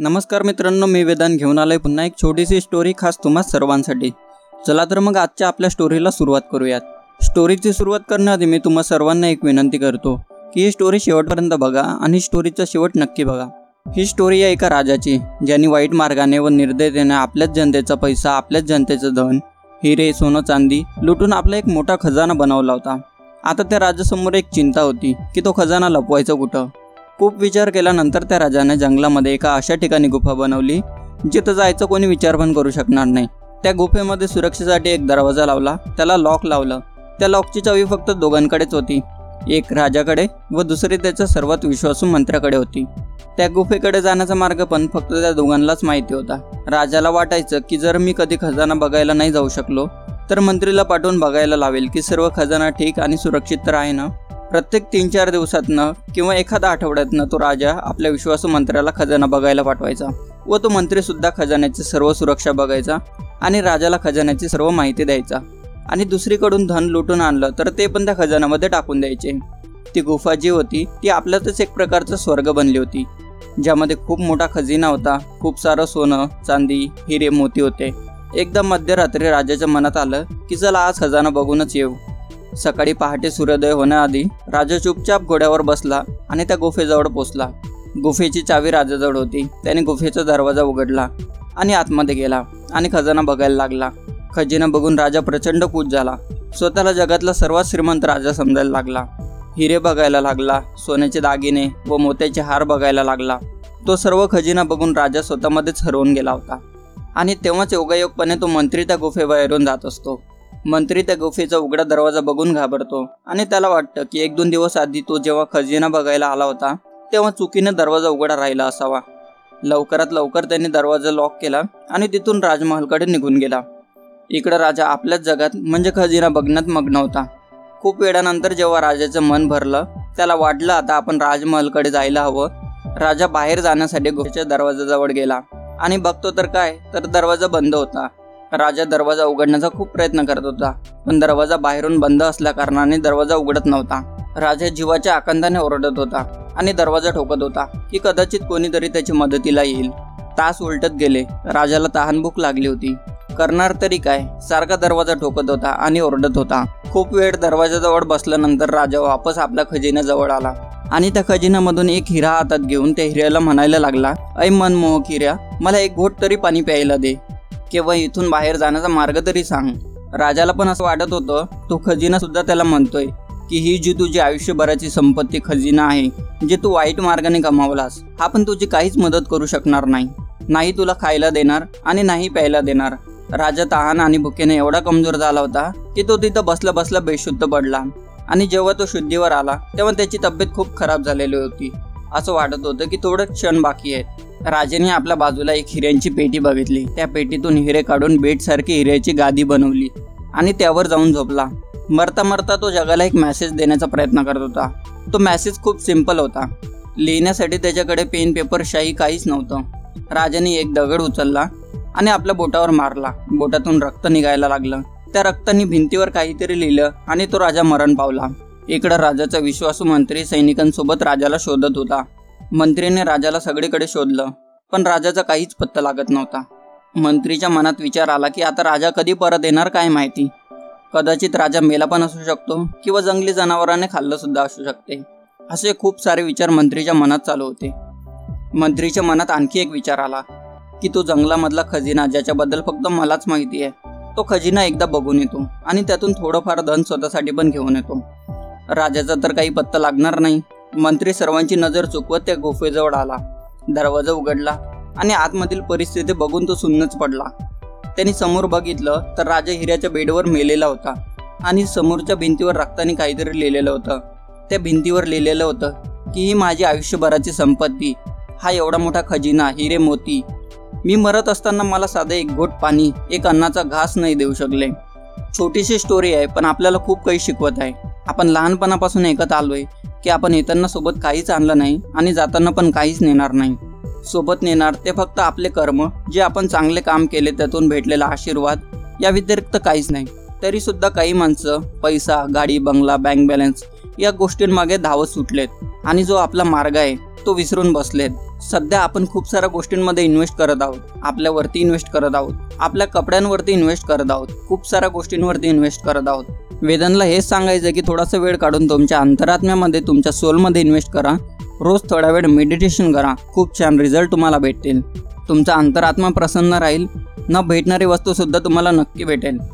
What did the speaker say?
नमस्कार मित्रांनो मी वेदान घेऊन आलोय पुन्हा एक छोटीशी स्टोरी खास तुम्हा सर्वांसाठी. चला तर मग आजच्या आपल्या स्टोरीला सुरुवात करूयात. स्टोरीची सुरुवात करण्याआधी मी तुम्हा सर्वांना एक विनंती करतो की ही स्टोरी शेवटपर्यंत बघा आणि स्टोरीचा शेवट नक्की बघा. ही स्टोरी आहे एका राजाची ज्यांनी वाईट मार्गाने व निर्दयतेने आपल्याच जनतेचा पैसा आपल्याच जनतेचं धन हिरे सोनं चांदी लुटून आपला एक मोठा खजाना बनवला होता. आता त्या राजासमोर एक चिंता होती की तो खजाना लपवायचा कुठं? खूप विचार केल्यानंतर त्या राजाने जंगलामध्ये एका अशा ठिकाणी गुफा बनवली जिथं जायचं कोणी विचार पण करू शकणार नाही. त्या गुफेमध्ये सुरक्षेसाठी एक दरवाजा लावला त्याला लॉक लावलं. त्या लॉकची चावी फक्त दोघांकडेच होती एक राजाकडे व दुसरी त्याच्या सर्वात विश्वासू मंत्र्याकडे होती. त्या गुफेकडे जाण्याचा मार्ग पण फक्त त्या दोघांनाच माहिती होता. राजाला वाटायचं की जर मी कधी खजाना बघायला नाही जाऊ शकलो तर मंत्रीला पाठवून बघायला लावेल की सर्व खजाना ठीक आणि सुरक्षित तर आहे ना? प्रत्येक तीन चार दिवसातनं किंवा एखाद्या आठवड्यातनं तो राजा आपल्या विश्वासू मंत्र्याला खजाना बघायला पाठवायचा व तो मंत्रीसुद्धा खजान्याची सर्व सुरक्षा बघायचा आणि राजाला खजान्याची सर्व माहिती द्यायचा. आणि दुसरीकडून धन लुटून आणलं तर ते पण त्या खजान्यामध्ये टाकून द्यायचे. ती गुफा जी होती ती आपल्यातच एक प्रकारचा स्वर्ग बनली होती ज्यामध्ये खूप मोठा खजिना होता खूप सारं सोनं चांदी हिरे मोती होते. एकदम मध्यरात्री राजाच्या मनात आलं की चला आज खजाना बघूनच येऊ. सकाळी पहाटे सूर्योदय होण्याआधी राजा चुपचाप घोड्यावर बसला आणि त्या गुफेजवळ पोचला. गुफेची चावी राजाजवळ होती. त्याने गुफेचा दरवाजा उघडला आणि आतमध्ये गेला आणि खजाना बघायला लागला. खजिना बघून राजा प्रचंड कूच झाला. स्वतःला जगातला सर्वात श्रीमंत राजा समजायला लागला. हिरे बघायला लागला सोन्याचे दागिने व मोत्याचे हार बघायला लागला. तो सर्व खजिना बघून राजा स्वतःमध्येच हरवून गेला होता. आणि तेव्हाच योगायोगपणे तो मंत्री त्या गुफेबाहेरून जात असतो. मंत्री त्या गुफेचा उघडा दरवाजा बघून घाबरतो आणि त्याला वाटतं की एक दोन दिवस आधी तो जेव्हा खजिना बघायला आला होता तेव्हा चुकीने दरवाजा उघडा राहिला असावा. लवकरात लवकर त्यांनी दरवाजा लॉक केला आणि तिथून राजमहलकडे निघून गेला. इकडं राजा आपल्याच जगात म्हणजे खजिना बघण्यात मग्न होता. खूप वेळानंतर जेव्हा राजाचं मन भरलं त्याला वाटलं आता आपण राजमहलकडे जायला हवं. राजा बाहेर जाण्यासाठी गुफेच्या दरवाजाजवळ गेला. आणि बघतो तर काय तर दरवाजा बंद होता. राजा दरवाजा उघडण्याचा खूप प्रयत्न करत होता. पण दरवाजा बाहेरून बंद असल्या कारणाने दरवाजा उघडत नव्हता. राजा जीवाच्या आकांताने ओरडत होता आणि दरवाजा ठोकत होता की कदाचित कोणीतरी त्याची मदतीला येईल. तास उलटत गेले. राजाला तहान भूक लागली होती. करणार तरी काय? सारखा दरवाजा ठोकत होता आणि ओरडत होता. खूप वेळ दरवाजाजवळ बसल्यानंतर राजा वापस आपल्या खजिन्याजवळ आला आणि त्या खजिन्यामधून एक हिरा हातात घेऊन त्या हिऱ्याला म्हणायला लागला ऐ मनमोहक हिऱ्या मला एक घोट तरी पाणी प्यायला दे. किंवा इथून बाहेर जाण्याचा मार्ग तरी सांग. राजाला पण असं वाटत होतं तो खजिना सुद्धा त्याला म्हणतोय की ही जी तुझी आयुष्यभराची संपत्ती खजिना आहे जे तू वाईट मार्गाने कमावलास हा पण तुझी काहीच मदत करू शकणार नाही. नाही तुला खायला देणार आणि नाही प्यायला देणार. राजा तहान आणि भुकेने एवढा कमजोर झाला होता की तो तिथं बसला बसला बेशुद्ध पडला. आणि जेव्हा तो शुद्धीवर आला तेव्हा त्याची तब्येत खूप खराब झालेली होती. असं वाटत होतं की थोडं क्षण बाकी आहेत. राजाने आपल्या बाजूला एक हिऱ्यांची पेटी बघितली. त्या पेटीतून हिरे काढून बेटसारखी हिऱ्याची गादी बनवली आणि त्यावर जाऊन झोपला. मरता मरता तो जगाला एक मेसेज देण्याचा प्रयत्न करत होता. तो मेसेज खूप सिंपल होता. लिहिण्यासाठी त्याच्याकडे पेन पेपर शाही काहीच नव्हतं. राजाने एक दगड उचलला आणि आपल्या बोटावर मारला. बोटातून रक्त निघायला लागलं. त्या रक्ताने भिंतीवर काहीतरी लिहिलं आणि तो राजा मरण पावला. इकडं राजाचा विश्वासू मंत्री सैनिकांसोबत राजाला शोधत होता. मंत्रीने राजाला सगळीकडे शोधलं पण राजाचा काहीच पत्ता लागत नव्हता. मंत्रीच्या मनात विचार आला की आता राजा कधी परत येणार काय माहिती? कदाचित राजा मेला पण असू शकतो किंवा जंगली जनावरांनी खाल्लं सुद्धा असू शकते. असे खूप सारे विचार मंत्रीच्या मनात चालू होते. मंत्रीच्या मनात आणखी एक विचार आला की तो जंगलामधला खजिना ज्याच्याबद्दल फक्त मलाच माहिती आहे तो खजिना एकदा बघून येतो आणि त्यातून थोडंफार धन स्वतःसाठी पण घेऊन येतो. राजाचा तर काही पत्ता लागणार नाही मंत्री सर्वांची नजर चुकवत त्या गुफेजवळ आला. दरवाजा उघडला आणि आतमधील परिस्थिती बघून तो सुन्नच पडला. त्यांनी समोर बघितलं तर राजा हिऱ्याच्या बेडवर मेलेला होता आणि समोरच्या भिंतीवर रक्ताने काहीतरी लिहिलेलं होतं. त्या भिंतीवर लिहिलेलं होतं की ही माझी आयुष्यभराची संपत्ती. हा एवढा मोठा खजिना हिरे मोती. मी मरत असताना मला साधं एक घोट पाणी एक अन्नाचा घास नाही देऊ शकले. छोटीशी स्टोरी आहे पण आपल्याला खूप काही शिकवत आहे. आपण लहानपणापासून ऐकत आलोय की आपण येताना सोबत काहीच आणलं नाही आणि जाताना पण काहीच नेणार नाही. सोबत नेणार ते फक्त आपले कर्म जे आपण चांगले काम केले त्यातून भेटलेला आशीर्वाद या व्यतिरिक्त काहीच नाही. तरी सुद्धा काही माणसं पैसा गाडी बंगला बँक बॅलन्स या गोष्टींमागे धावत सुटलेत आणि जो आपला मार्ग आहे तो विसरून बसलेत. सध्या आपण खूप साऱ्या गोष्टींमध्ये इन्व्हेस्ट करत आहोत. आपल्यावरती इन्व्हेस्ट करत आहोत. आपल्या कपड्यांवरती इन्व्हेस्ट करत आहोत. खूप साऱ्या गोष्टींवरती इन्व्हेस्ट करत आहोत. वेदांना हेच सांगायचं की थोडासा वेळ काढून तुमच्या अंतरात्म्यामध्ये तुमच्या सोलमध्ये इन्व्हेस्ट करा. रोज थोडा वेळ मेडिटेशन करा. खूप छान रिझल्ट तुम्हाला भेटतील. तुमचा अंतरात्मा प्रसन्न राहील. न भेटणारी वस्तूसुद्धा तुम्हाला नक्की भेटेल.